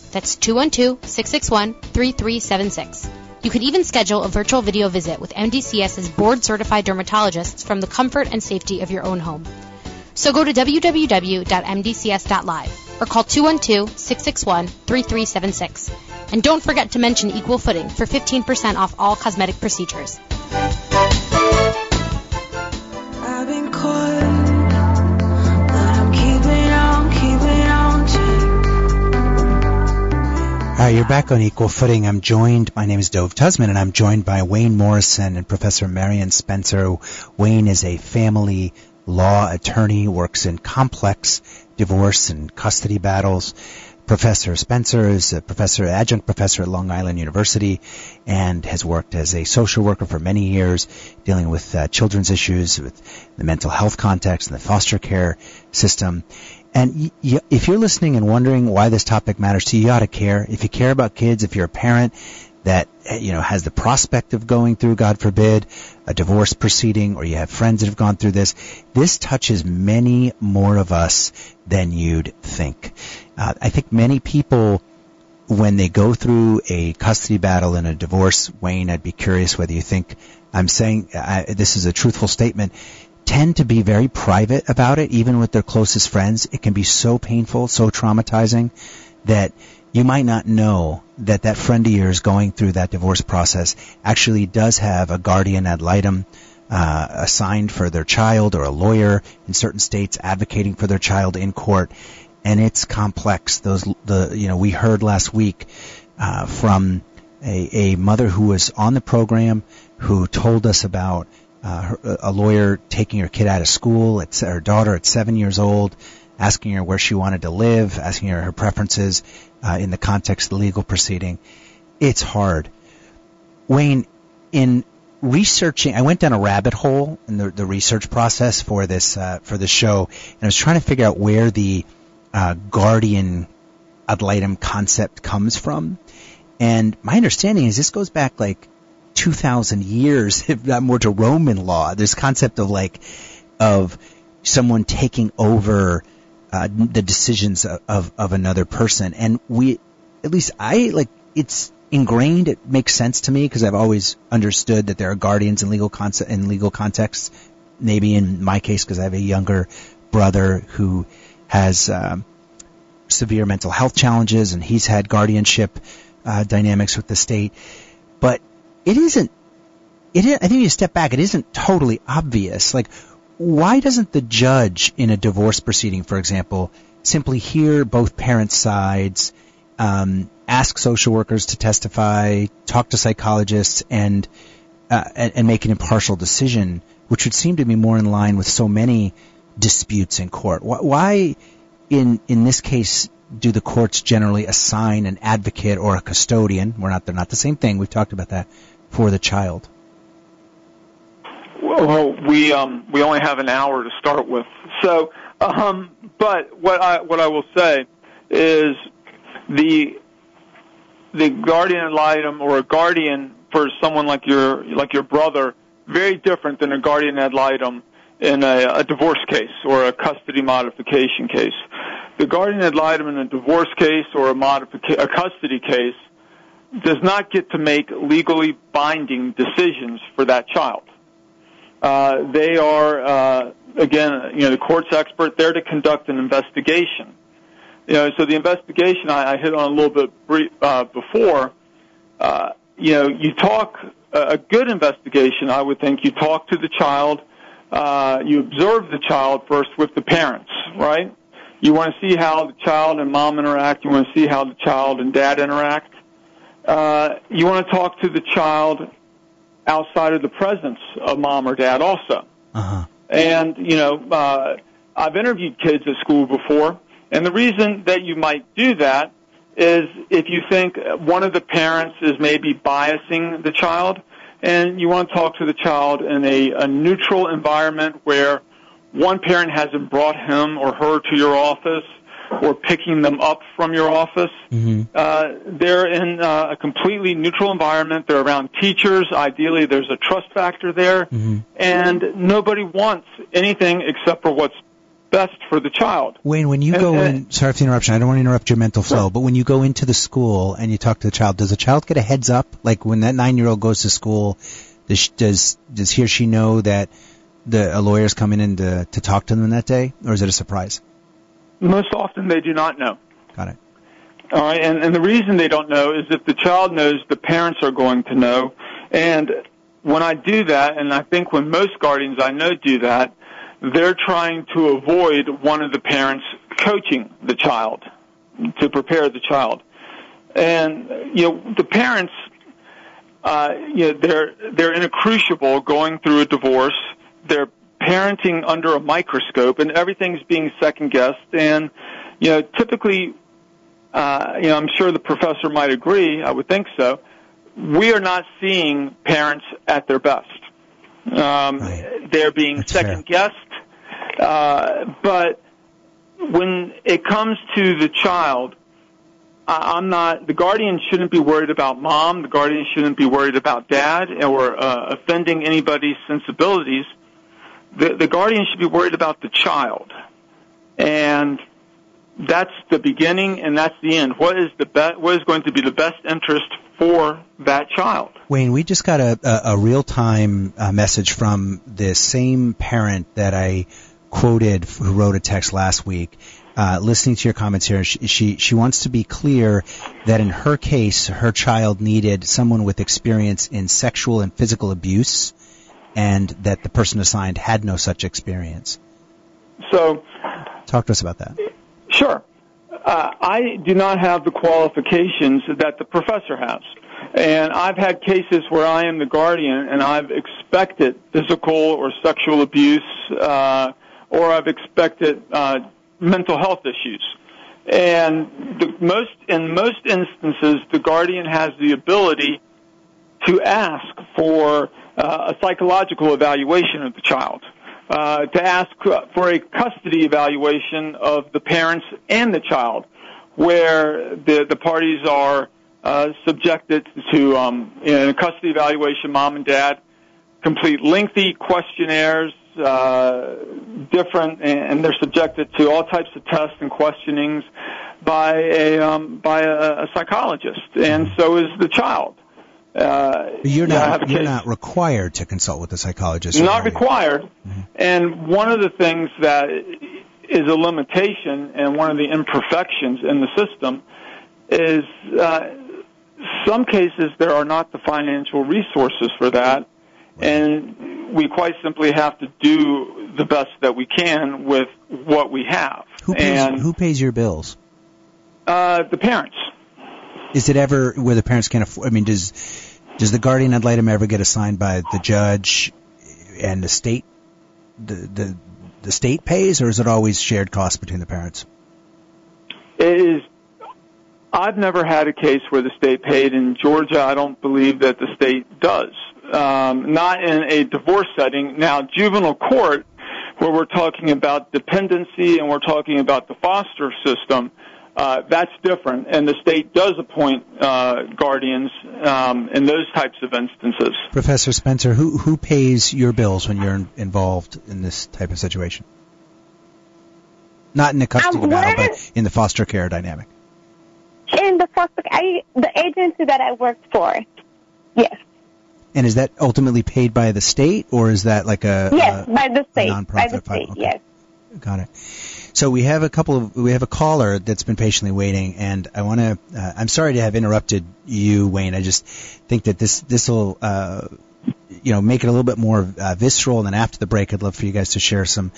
That's 212-661-3376. You can even schedule a virtual video visit with MDCS's board certified dermatologists from the comfort and safety of your own home. So go to www.mdcs.live or call 212-661-3376. And don't forget to mention Equal Footing for 15% off all cosmetic procedures. All Hi, you're back on Equal Footing. I'm joined, my name is Dove Tusman, and I'm joined by Wayne Morrison and Professor Marion Spencer. Wayne is a family law attorney, works in complex divorce and custody battles. Professor Spencer is a professor, adjunct professor at Long Island University, and has worked as a social worker for many years, dealing with uh, children's issues, with the mental health context and the foster care system. And if you're listening and wondering why this topic matters to you, you ought to care. If you care about kids, if you're a parent that eh, you know has the prospect of going through, God forbid, a divorce proceeding, or you have friends that have gone through this, this touches many more of us than you'd think. Uh, I think many people, when they go through a custody battle and a divorce, Wayne, I'd be curious whether you think I'm saying uh, this is a truthful statement. Tend to be very private about it, even with their closest friends. It can be so painful, so traumatizing that you might not know that that friend of yours going through that divorce process actually does have a guardian ad litem uh, assigned for their child or a lawyer in certain states advocating for their child in court and it's complex those the you know we heard last week uh, from a, a mother who was on the program who told us about uh, her, a lawyer taking her kid out of school it's her daughter at seven years old asking her where she wanted to live asking her her preferences uh, in the context of the legal proceeding. It's hard. Wayne, in researching, I went down a rabbit hole in the, the research process for this uh, for the show, and I was trying to figure out where the uh, guardian ad litem concept comes from. And my understanding is this goes back like 2,000 years, if not more, to Roman law. This concept of like of someone taking over uh, the decisions of, of, of another person. And we, at least I like, it's ingrained. It makes sense to me because I've always understood that there are guardians in legal concept in legal contexts. Maybe in my case, because I have a younger brother who has um, severe mental health challenges, and he's had guardianship uh, dynamics with the state. But it isn't. It is, I think you step back. It isn't totally obvious. Like why doesn't the judge in a divorce proceeding, for example, simply hear both parents' sides, um, ask social workers to testify, talk to psychologists, and, uh, and and make an impartial decision, which would seem to be more in line with so many disputes in court? Why, in in this case, do the courts generally assign an advocate or a custodian? We're not they're not the same thing. We've talked about that for the child. Well, we um, we only have an hour to start with. So, um, but what I what I will say is the the guardian ad litem or a guardian for someone like your like your brother very different than a guardian ad litem in a, a divorce case or a custody modification case. The guardian ad litem in a divorce case or a, a custody case does not get to make legally binding decisions for that child. Uh, they are, uh, again, you know, the court's expert there to conduct an investigation. You know, so the investigation I, I hit on a little bit brief, uh, before. Uh, you know, you talk a good investigation. I would think you talk to the child. Uh, you observe the child first with the parents, right? You want to see how the child and mom interact. You want to see how the child and dad interact. Uh, you want to talk to the child outside of the presence of mom or dad also. Uh-huh. And, you know, uh, I've interviewed kids at school before, and the reason that you might do that is if you think one of the parents is maybe biasing the child, and you want to talk to the child in a, a neutral environment where one parent hasn't brought him or her to your office or picking them up from your office. Mm-hmm. Uh, they're in uh, a completely neutral environment. They're around teachers. Ideally, there's a trust factor there, mm-hmm. and nobody wants anything except for what's best for the child. Wayne, when you And- go and- in, sorry for the interruption. I don't want to interrupt your mental flow, but when you go into the school and you talk to the child, does the child get a heads up? Like when that nine-year-old goes to school, does does does he or she know that the a lawyer's coming in to to talk to them that day, or is it a surprise? Most often, they do not know. Got it. All right, and, and the reason they don't know is if the child knows, the parents are going to know. And when I do that, and I think when most guardians I know do that, they're trying to avoid one of the parents coaching the child to prepare the child. and you know the parents, uh, you know, they're they're in a crucible going through a divorce. They're parenting under a microscope, and everything's being second guessed. And you know, typically, uh, you know, I'm sure the professor might agree. I would think so. We are not seeing parents at their best. Um, Right. They're being That's second guessed. Uh, but when it comes to the child, I- I'm not. The guardian shouldn't be worried about mom. The guardian shouldn't be worried about dad or uh, offending anybody's sensibilities. The, the guardian should be worried about the child, and that's the beginning and that's the end. What is the be- What is going to be the best interest for that child? Wayne, we just got a, a, a real time uh, message from the same parent that I quoted who wrote a text last week. Uh, listening to your comments here, she, she she wants to be clear that in her case, her child needed someone with experience in sexual and physical abuse, and that the person assigned had no such experience. So Talk to us about that. Sure. Uh, I do not have the qualifications that the professor has. And I've had cases where I am the guardian and I've expected physical or sexual abuse, uh, or I've expected uh, mental health issues. And the most, in most instances, the guardian has the ability to ask for uh, a psychological evaluation of the child, uh, to ask for a custody evaluation of the parents and the child, where the the parties are uh, subjected to um, in a custody evaluation. Mom and dad complete lengthy questionnaires, uh, different, and they're subjected to all types of tests and questionings by a um, by a, a psychologist, and so is the child. Uh, you're yeah, I have not you're not required to consult with a psychologist. not required. And one of the things that is a limitation and one of the imperfections in the system is uh, some cases there are not the financial resources for that, and we quite simply have to do the best that we can with what we have. Who pays and who pays your bills? uh, the parents. Is it ever where the parents can't afford? I mean, does does the guardian ad litem ever get assigned by the judge and the state? The the the state pays, or is it always shared costs between the parents? It is. I've never had a case where the state paid. In Georgia, I don't believe that the state does. Um, not in a divorce setting. Now, juvenile court, where we're talking about dependency and we're talking about the foster system, uh, that's different. And the state does appoint uh, guardians um, in those types of instances. Professor Spencer, who who pays your bills when you're in, involved in this type of situation? Not in the custody Um, battle, but in the foster care dynamic. In the foster, I, the agency that I worked for, yes, And is that ultimately paid by the state, or is that like a yes, a- by the state, by the state, okay. yes. Got it. So we have a couple of we have a caller that's been patiently waiting, and I want to. Uh, I'm sorry to have interrupted you, Wayne. I just think that this this will uh, you know make it a little bit more uh, visceral. And then after the break, I'd love for you guys to share some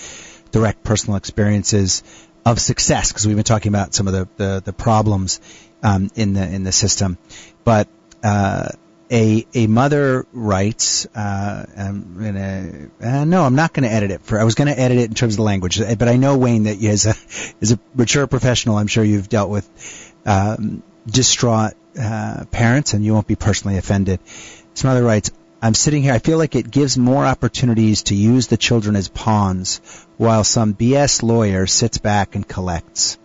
direct personal experiences of success because we've been talking about some of the the, the problems um, in the in the system, but. Uh, a a mother writes, uh, I'm gonna, uh, no, I'm not gonna edit it for, I was gonna edit it in terms of the language, but I know Wayne that as a, a mature professional, I'm sure you've dealt with, um, distraught, uh, parents and you won't be personally offended. This mother writes, I'm sitting here, I feel like it gives more opportunities to use the children as pawns while some BS lawyer sits back and collects.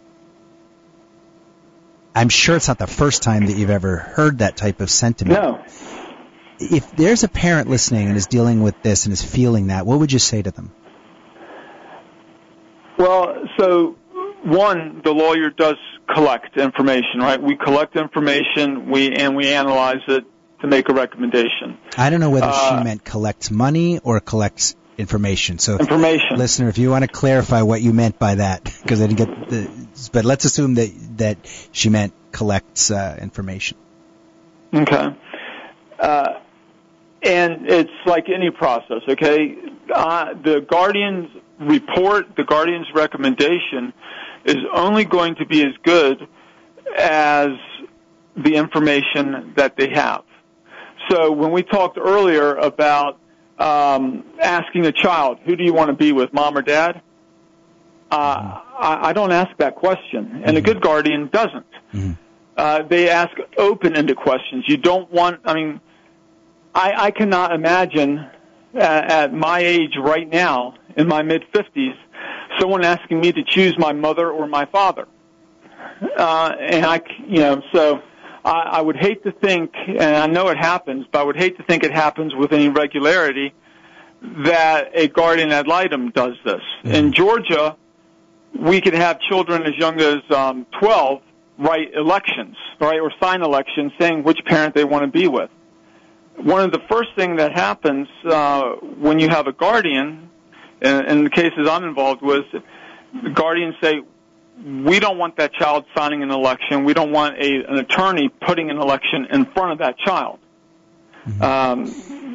I'm sure it's not the first time that you've ever heard that type of sentiment No. if there's a parent listening and is dealing with this and is feeling that, what would you say to them? Well, so one, the lawyer does collect information, right? We collect information, we and we analyze it to make a recommendation. I don't know whether Uh, she meant collects money or collects information. So, Information. listener, if you want to clarify what you meant by that, because I didn't get the, but let's assume that that she meant collects uh, information. Okay. Uh, and it's like any process, okay? Uh, the guardian's report, the guardian's recommendation is only going to be as good as the information that they have. So when we talked earlier about um, asking a child, who do you want to be with, mom or dad? Uh, I, I don't ask that question, and a good guardian doesn't. Uh, they ask open-ended questions. You don't want. I mean, I, I cannot imagine uh, at my age right now, in my mid 50s, someone asking me to choose my mother or my father. Uh, and I, you know, so I, I would hate to think, and I know it happens, but I would hate to think it happens with any regularity that a guardian ad litem does this. In Georgia, we could have children as young as um, 12 write elections, right, or sign elections saying which parent they want to be with. One of the first thing that happens uh, when you have a guardian, in, in the cases I'm involved with, the guardians say, we don't want that child signing an election. We don't want a, an attorney putting an election in front of that child. Um,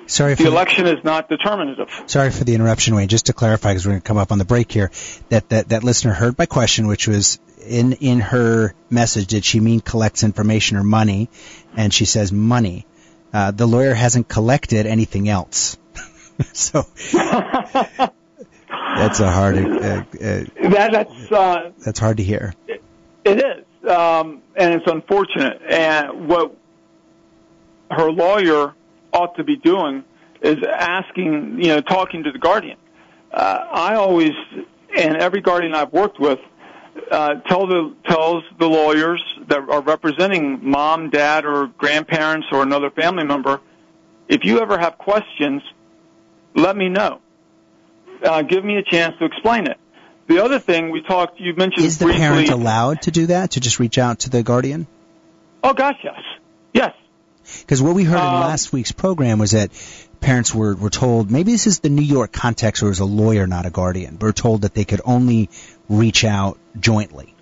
Sorry for the election is not determinative. Sorry for the interruption, Wayne. Just to clarify, because we're going to come up on the break here, that, that that listener heard my question, which was in in her message, did she mean collects information or money? And she says money. Uh, the lawyer hasn't collected anything else, so that's a hard uh, uh, That, that's uh, that's hard to hear. It is, um, and it's unfortunate. And what her lawyer ought to be doing is asking, you know, talking to the guardian. Uh, I always, and every guardian I've worked with, uh, tell the tells the lawyers that are representing mom, dad, or grandparents or another family member, if you ever have questions, let me know. Uh, give me a chance to explain it. The other thing we talked, you mentioned Is the briefly. parent allowed to do that? To just reach out to the guardian? Oh gosh, yes, yes. Because what we heard in Um, last week's program was that parents were, were told, maybe this is the New York context where it was a lawyer, not a guardian, but were told that they could only reach out jointly.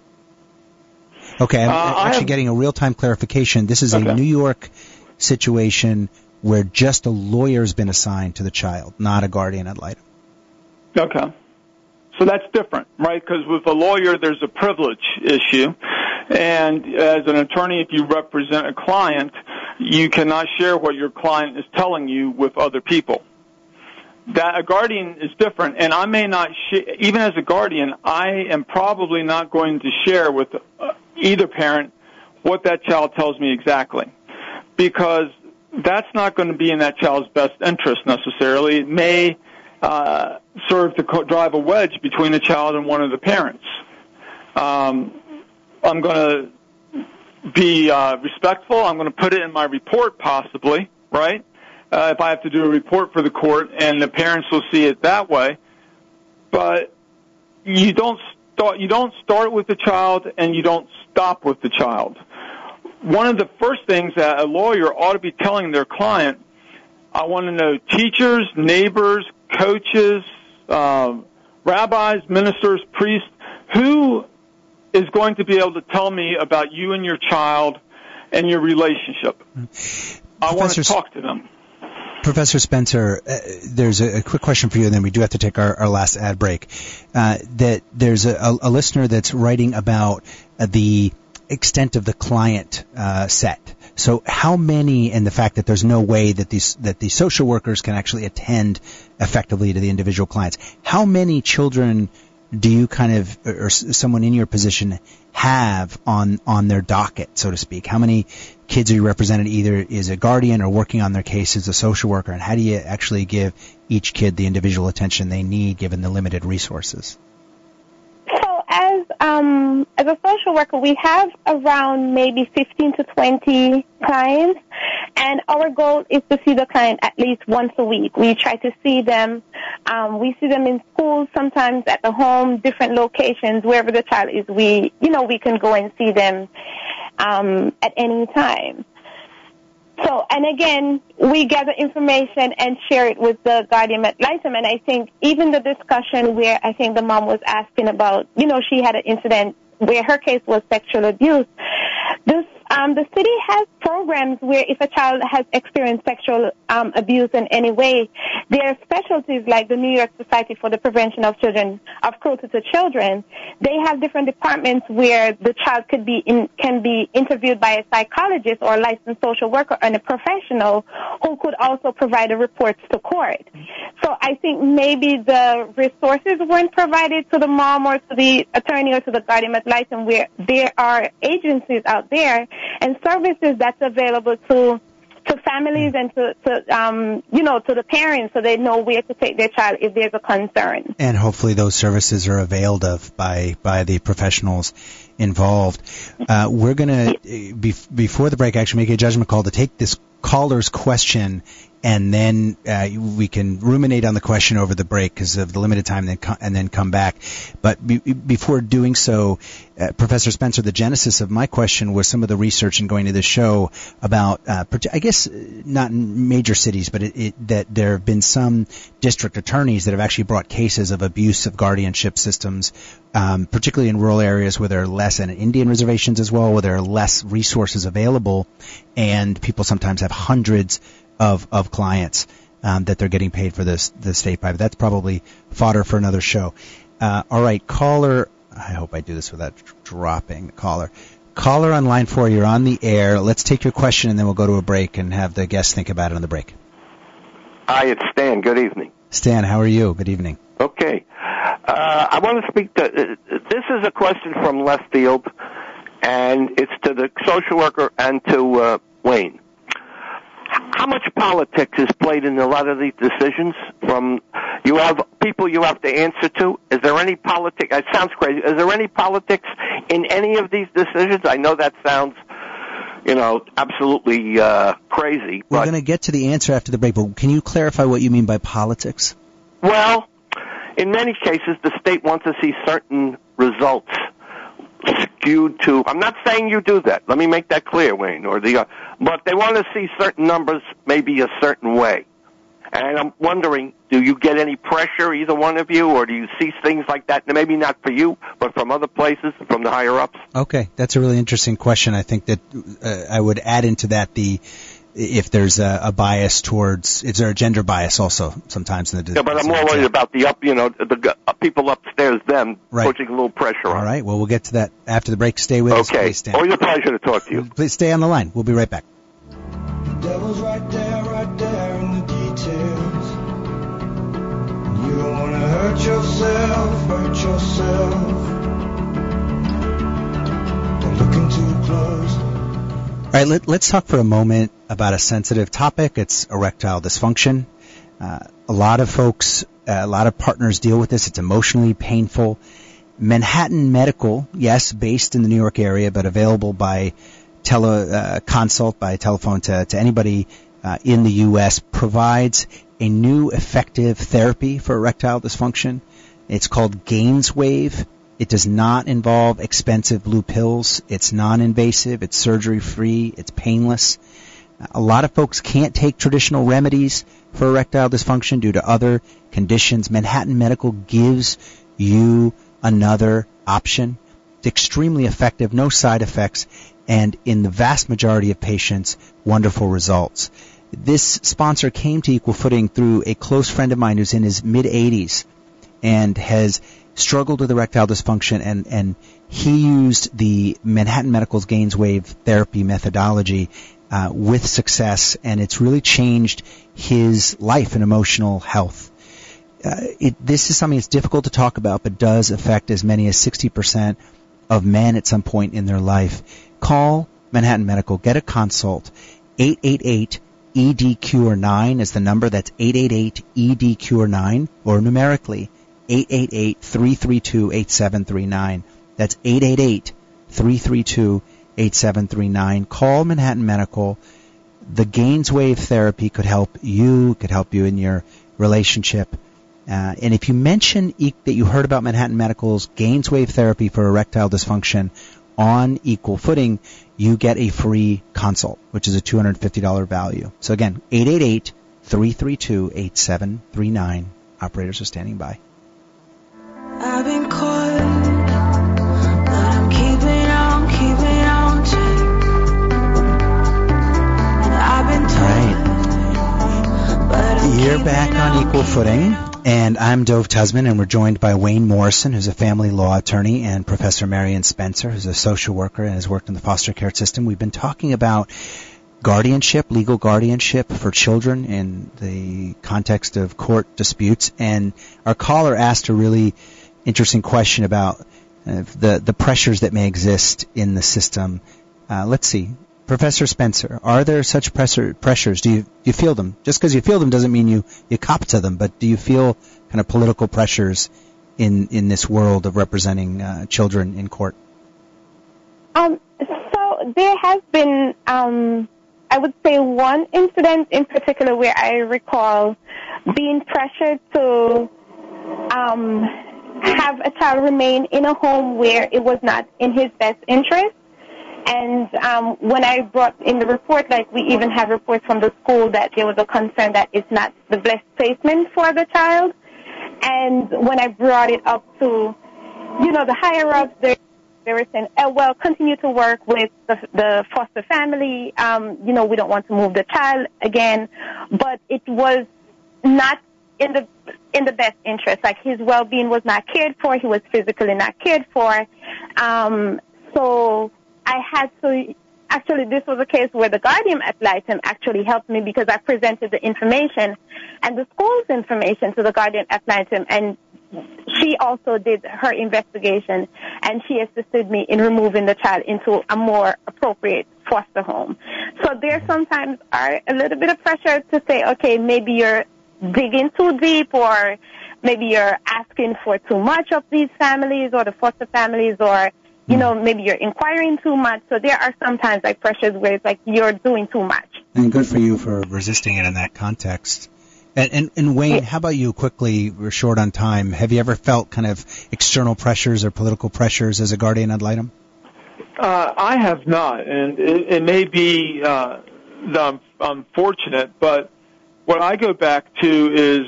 Okay, I'm Uh, actually have- getting a real-time clarification. This is Okay. a New York situation where just a lawyer's been assigned to the child, not a guardian ad litem. Okay. So that's different, right? Because with a lawyer, there's a privilege issue. And as an attorney, if you represent a client, you cannot share what your client is telling you with other people. That a guardian is different, and I may not, sh- even as a guardian, I am probably not going to share with uh, either parent what that child tells me exactly. Because that's not going to be in that child's best interest necessarily. It may uh, serve to co- drive a wedge between the child and one of the parents. Um, I'm going to be uh, respectful. I'm going to put it in my report, possibly, right? Uh, if I have to do a report for the court, and the parents will see it that way. But you don't start. You don't start with the child, and you don't stop with the child. One of the first things that a lawyer ought to be telling their client I want to know teachers, neighbors, coaches, um, rabbis, ministers, priests, who is going to be able to tell me about you and your child and your relationship. I want to talk to them. Professor Spencer, uh, there's a, a quick question for you, and then we do have to take our, our last ad break. Uh, that there's a, a, a listener that's writing about uh, the extent of the client uh, set. So, how many, and the fact that there's no way that these that these social workers can actually attend effectively to the individual clients. How many children do you kind of, or someone in your position, have on on their docket, so to speak? How many kids are you represented either as a guardian or working on their case as a social worker, and how do you actually give each kid the individual attention they need given the limited resources? Um, as a social worker, we have around maybe 15 to 20 clients, and our goal is to see the client at least once a week. We try to see them. Um, we see them in schools, sometimes at the home, different locations, wherever the child is. We, you know, we can go and see them um, at any time. So, and again, we gather information and share it with the guardian ad litem. And I think even the discussion where I think the mom was asking about, you know, she had an incident where her case was sexual abuse. This, um, the city has programs where if a child has experienced sexual um, abuse in any way, there are specialties like the New York Society for the Prevention of Children of Cruelty to Children, they have different departments where the child could be in, can be interviewed by a psychologist or a licensed social worker and a professional who could also provide the reports to court. So I think maybe the resources weren't provided to the mom or to the attorney or to the guardian ad litem where there are agencies out there and services that's available to to families and to, to um, you know to the parents so they know where to take their child if there's a concern. And hopefully those services are availed of by by the professionals involved. Uh, we're gonna be, before the break actually make a judgment call to take this caller's question and then uh, we can ruminate on the question over the break because of the limited time, and then, and then come back. But be- before doing so, uh, Professor Spencer, the genesis of my question was some of the research and going to the show about, uh, I guess, not in major cities, but it, it, that there have been some district attorneys that have actually brought cases of abuse of guardianship systems, um, particularly in rural areas where there are less and Indian reservations as well, where there are less resources available, and people sometimes have hundreds of of clients um, that they're getting paid for this the state by. That's probably fodder for another show. Uh, all right, caller. I hope I do this without dropping the caller. Caller on line four, you're on the air. Let's take your question and then we'll go to a break and have the guests think about it on the break. Hi, it's Stan. Good evening. Stan, how are you? Good evening. Okay. Uh, I want to speak to. Uh, this is a question from left field, and it's to the social worker and to uh, Wayne how much politics is played in a lot of these decisions? From you have people you have to answer to. Is there any politics? It sounds crazy. Is there any politics in any of these decisions? I know that sounds, you know, absolutely uh, crazy. We're going to get to the answer after the break, but can you clarify what you mean by politics? Well, in many cases, the state wants to see certain results skewed to. I'm not saying you do that. Let me make that clear, Wayne. Or the, uh, but they want to see certain numbers maybe a certain way. And I'm wondering, do you get any pressure, either one of you, or do you see things like that? Maybe not for you, but from other places, from the higher ups. Okay, that's a really interesting question. I think that uh, I would add into that the if there's a, a, bias towards is there a gender bias also sometimes in the yeah but i'm more worried about the up you know the uh, people upstairs them right. putting a little pressure on. All right. Well we'll get to that after the break. Stay with okay. us. Okay. Stan. always a pleasure to talk to you. Please stay on the line. We'll be right back. Devil's right there right there in the details. You don't want to hurt yourself hurt yourself. Don't look too close. All right, let, us talk for a moment about a sensitive topic. It's erectile dysfunction. Uh, a lot of folks, uh, a lot of partners deal with this. It's emotionally painful. Manhattan Medical, yes, based in the New York area, but available by tele uh, by telephone to, to anybody uh, in the U.S. provides a new effective therapy for erectile dysfunction. It's called Gainswave. It does not involve expensive blue pills. It's non-invasive. It's surgery-free. It's painless. A lot of folks can't take traditional remedies for erectile dysfunction due to other conditions. Manhattan Medical gives you another option. It's extremely effective, no side effects, and in the vast majority of patients, wonderful results. This sponsor came to Equal Footing through a close friend of mine who's in his mid 80s and has struggled with erectile dysfunction and, and he used the Manhattan Medical's Gainswave therapy methodology uh, with success and it's really changed his life and emotional health. Uh, it, this is something that's difficult to talk about but does affect as many as 60% of men at some point in their life. Call Manhattan Medical, get a consult. 888 EDCure 9 is the number. That's 888 EDCure 9 or numerically 888-332-8739. That's 888-332-8739. Call Manhattan Medical. The Gainswave therapy could help you, could help you in your relationship. Uh, and if you mention e- that you heard about Manhattan Medical's Gainswave therapy for erectile dysfunction on equal footing, you get a free consult, which is a $250 value. So again, 888 332 8739. Operators are standing by. You're back on Equal Footing, and I'm Dove Tusman, and we're joined by Wayne Morrison, who's a family law attorney, and Professor Marion Spencer, who's a social worker and has worked in the foster care system. We've been talking about guardianship, legal guardianship for children in the context of court disputes, and our caller asked a really interesting question about uh, the the pressures that may exist in the system. Uh, let's see. Professor Spencer, are there such pressure, pressures? Do you, you feel them? Just because you feel them doesn't mean you, you cop to them, but do you feel kind of political pressures in, in this world of representing uh, children in court? Um, so there has been, um, I would say, one incident in particular where I recall being pressured to um, have a child remain in a home where it was not in his best interest. And um, when I brought in the report, like we even have reports from the school that there was a concern that it's not the best placement for the child. And when I brought it up to, you know, the higher ups, they, they were saying, oh, well, continue to work with the, the foster family. Um, you know, we don't want to move the child again. But it was not in the in the best interest. Like his well-being was not cared for. He was physically not cared for. Um, so I had to. Actually, this was a case where the guardian ad litem actually helped me because I presented the information and the school's information to the guardian ad litem, and she also did her investigation, and she assisted me in removing the child into a more appropriate foster home. So there sometimes are a little bit of pressure to say, okay, maybe you're digging too deep or maybe you're asking for too much of these families or the foster families or you know maybe you're inquiring too much so there are sometimes like pressures where it's like you're doing too much And good for you for resisting it in that context. And, and, and Wayne, how about you quickly? We're short on time. Have you ever felt kind of external pressures or political pressures as a guardian ad litem? Uh, I have not, and it, it may be uh, that I'm, I'm fortunate, but what I go back to is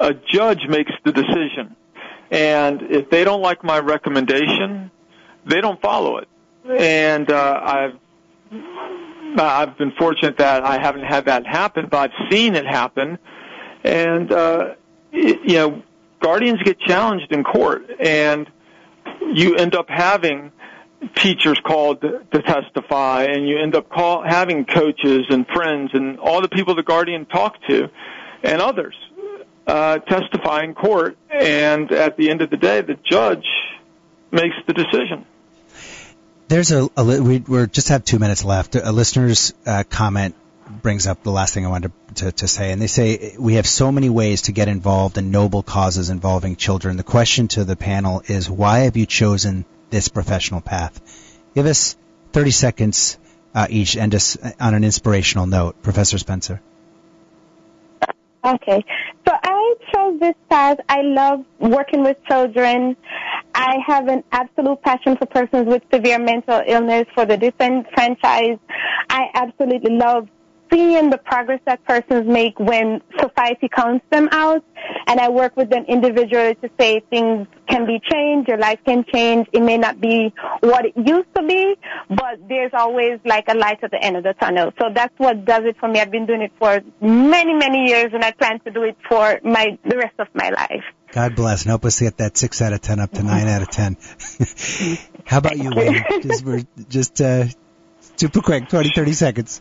a judge makes the decision, and if they don't like my recommendation, they don't follow it. And uh, I've I've been fortunate that I haven't had that happen, but I've seen it happen, and uh, it, you know, guardians get challenged in court, and you end up having teachers called to, to testify, and you end up call, having coaches and friends and all the people the guardian talked to, and others uh, testify in court. And at the end of the day, the judge makes the decision. There's a, a we we're just have two minutes left. A listener's uh, comment brings up the last thing I wanted to, to, to say, and they say we have so many ways to get involved in noble causes involving children. The question to the panel is why have you chosen this professional path? Give us 30 seconds uh, each, and us on an inspirational note, Professor Spencer. Okay. So I chose this path. I love working with children. I have an absolute passion for persons with severe mental illness, for the disenfranchised. I absolutely love seeing the progress that persons make when society counts them out. And I work with them individually to say things can be changed, your life can change. It may not be what it used to be, but there's always like a light at the end of the tunnel. So that's what does it for me. I've been doing it for many, many years and I plan to do it for my, the rest of my life. God bless and help us get that six out of ten up to nine out of ten. How about you, Wayne? Just we're just uh, super quick, 20, 30 seconds.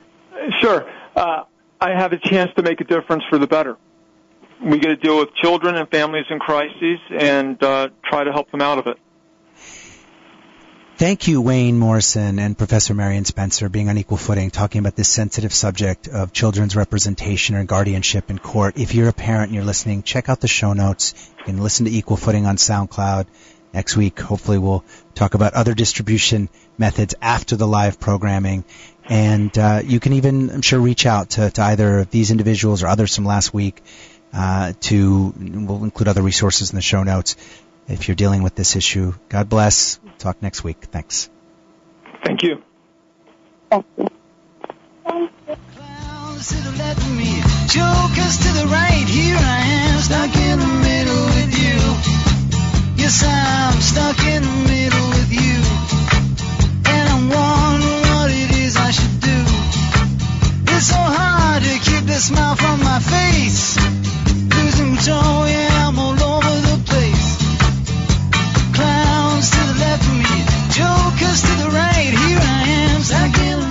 Sure. Uh, I have a chance to make a difference for the better. We get to deal with children and families in crises and uh, try to help them out of it. Thank you, Wayne Morrison and Professor Marion Spencer, being on equal footing, talking about this sensitive subject of children's representation or guardianship in court. If you're a parent and you're listening, check out the show notes. You can listen to Equal Footing on SoundCloud. Next week, hopefully, we'll talk about other distribution methods after the live programming. And uh, you can even, I'm sure, reach out to, to either of these individuals or others from last week. Uh, to we'll include other resources in the show notes if you're dealing with this issue. God bless. Talk next week. Thanks. Thank you. Clowns to the left of me, jokers to the right. Here I am, stuck in the middle with you. Yes, I'm stuck in the middle with you. And I'm wondering what it is I should do. It's so hard to keep the smile from my face. Losing yeah, I'm alone. Second